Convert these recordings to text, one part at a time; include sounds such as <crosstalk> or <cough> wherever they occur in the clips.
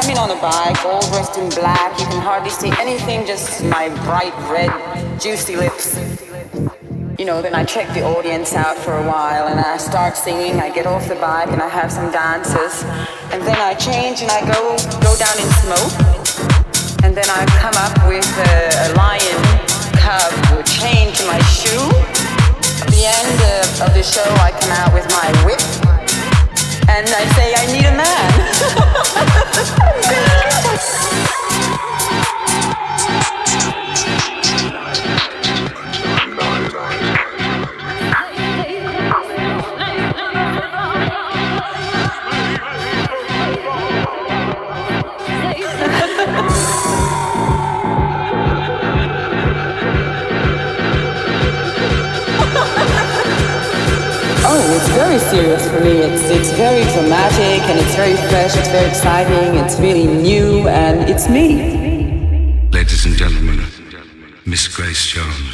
come in on a bike, all dressed in black. You can hardly see anything, just my bright red, juicy lips. You know, then I check the audience out for a while and I start singing. I get off the bike and I have some dances. And then I change and I go, go down in smoke. And then I come up with a, a lion cub chained to my shoe. At the end of, of the show, I come out with my whip and I say, I need a Oh, <laughs> very serious for me. It's it's very dramatic and it's very fresh. It's very exciting. It's really new and it's me. Ladies and gentlemen, Miss Grace Jones.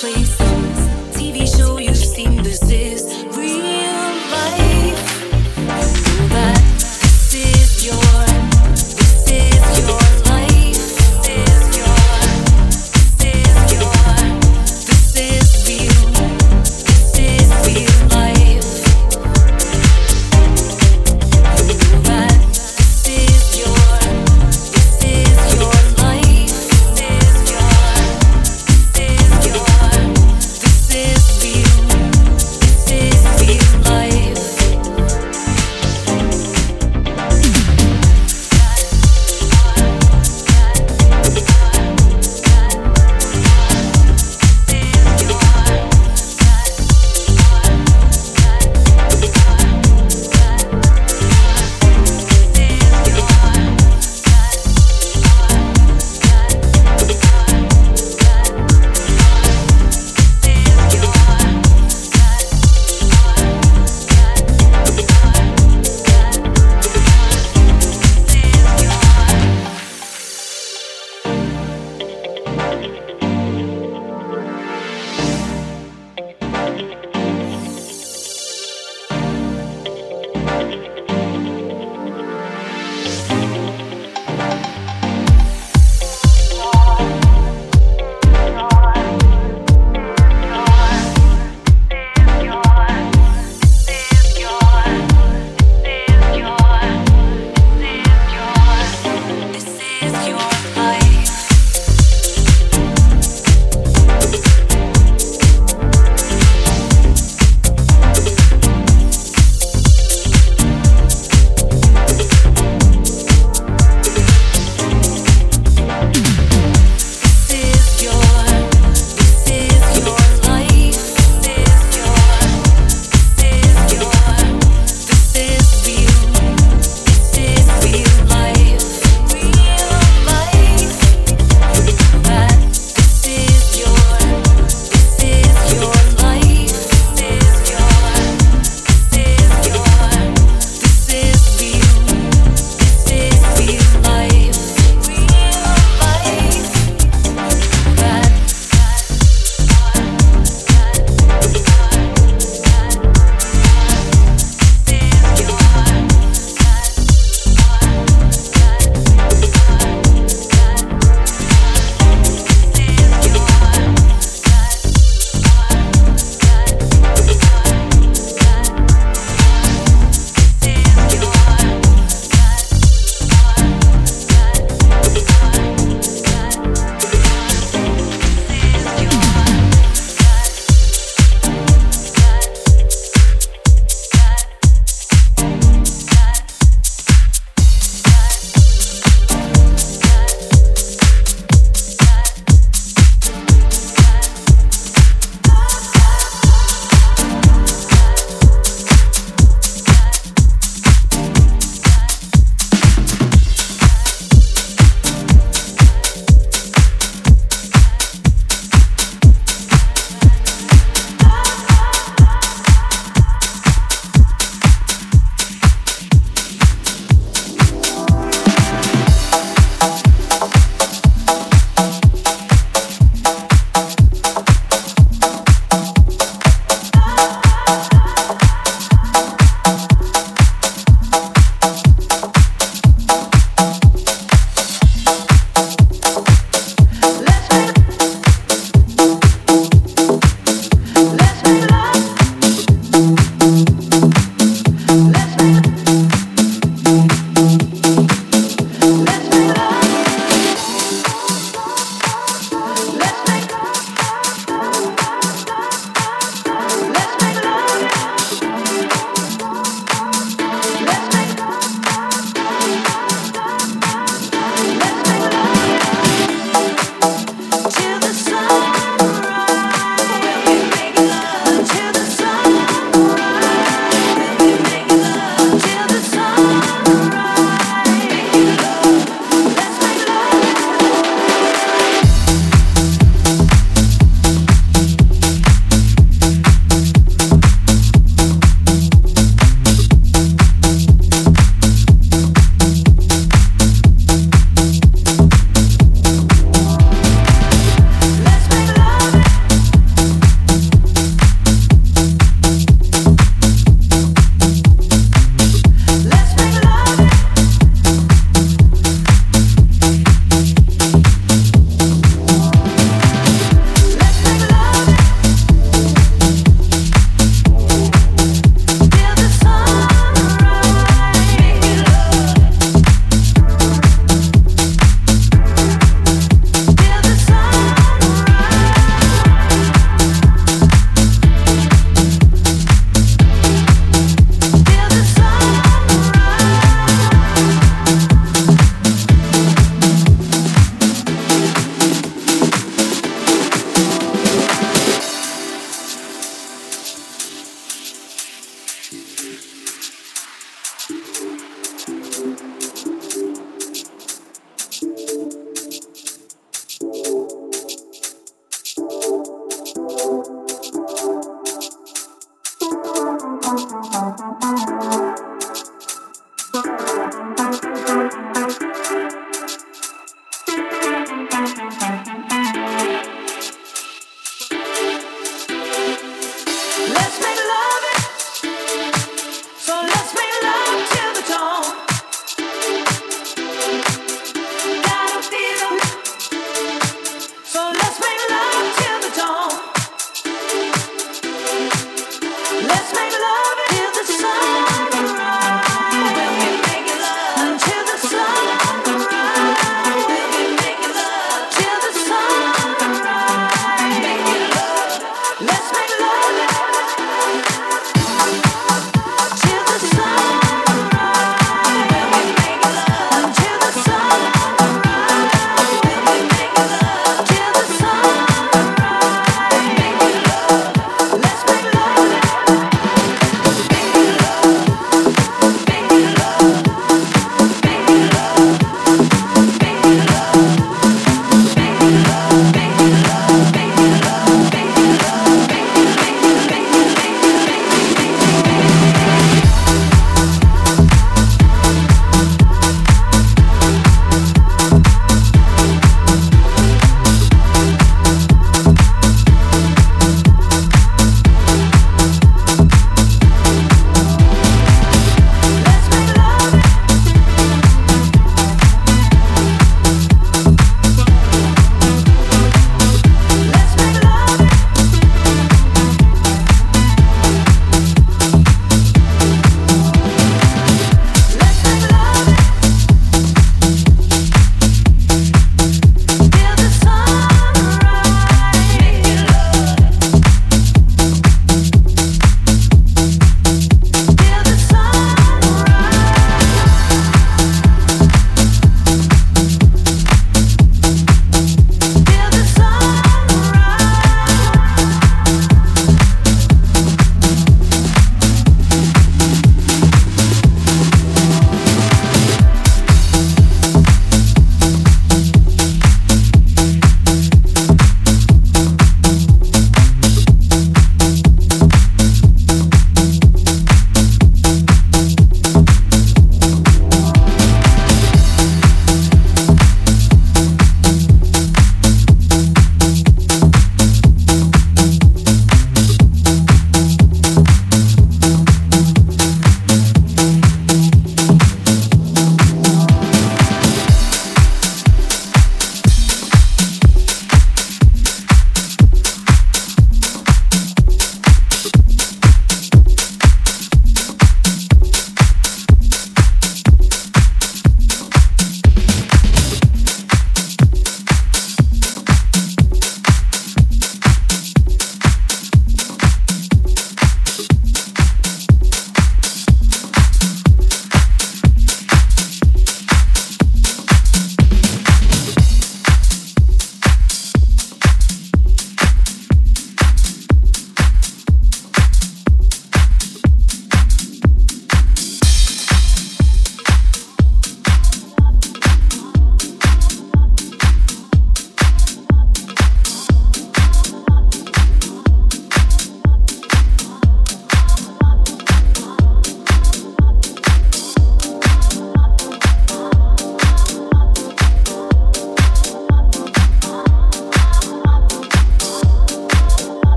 TV show you've seen this is real.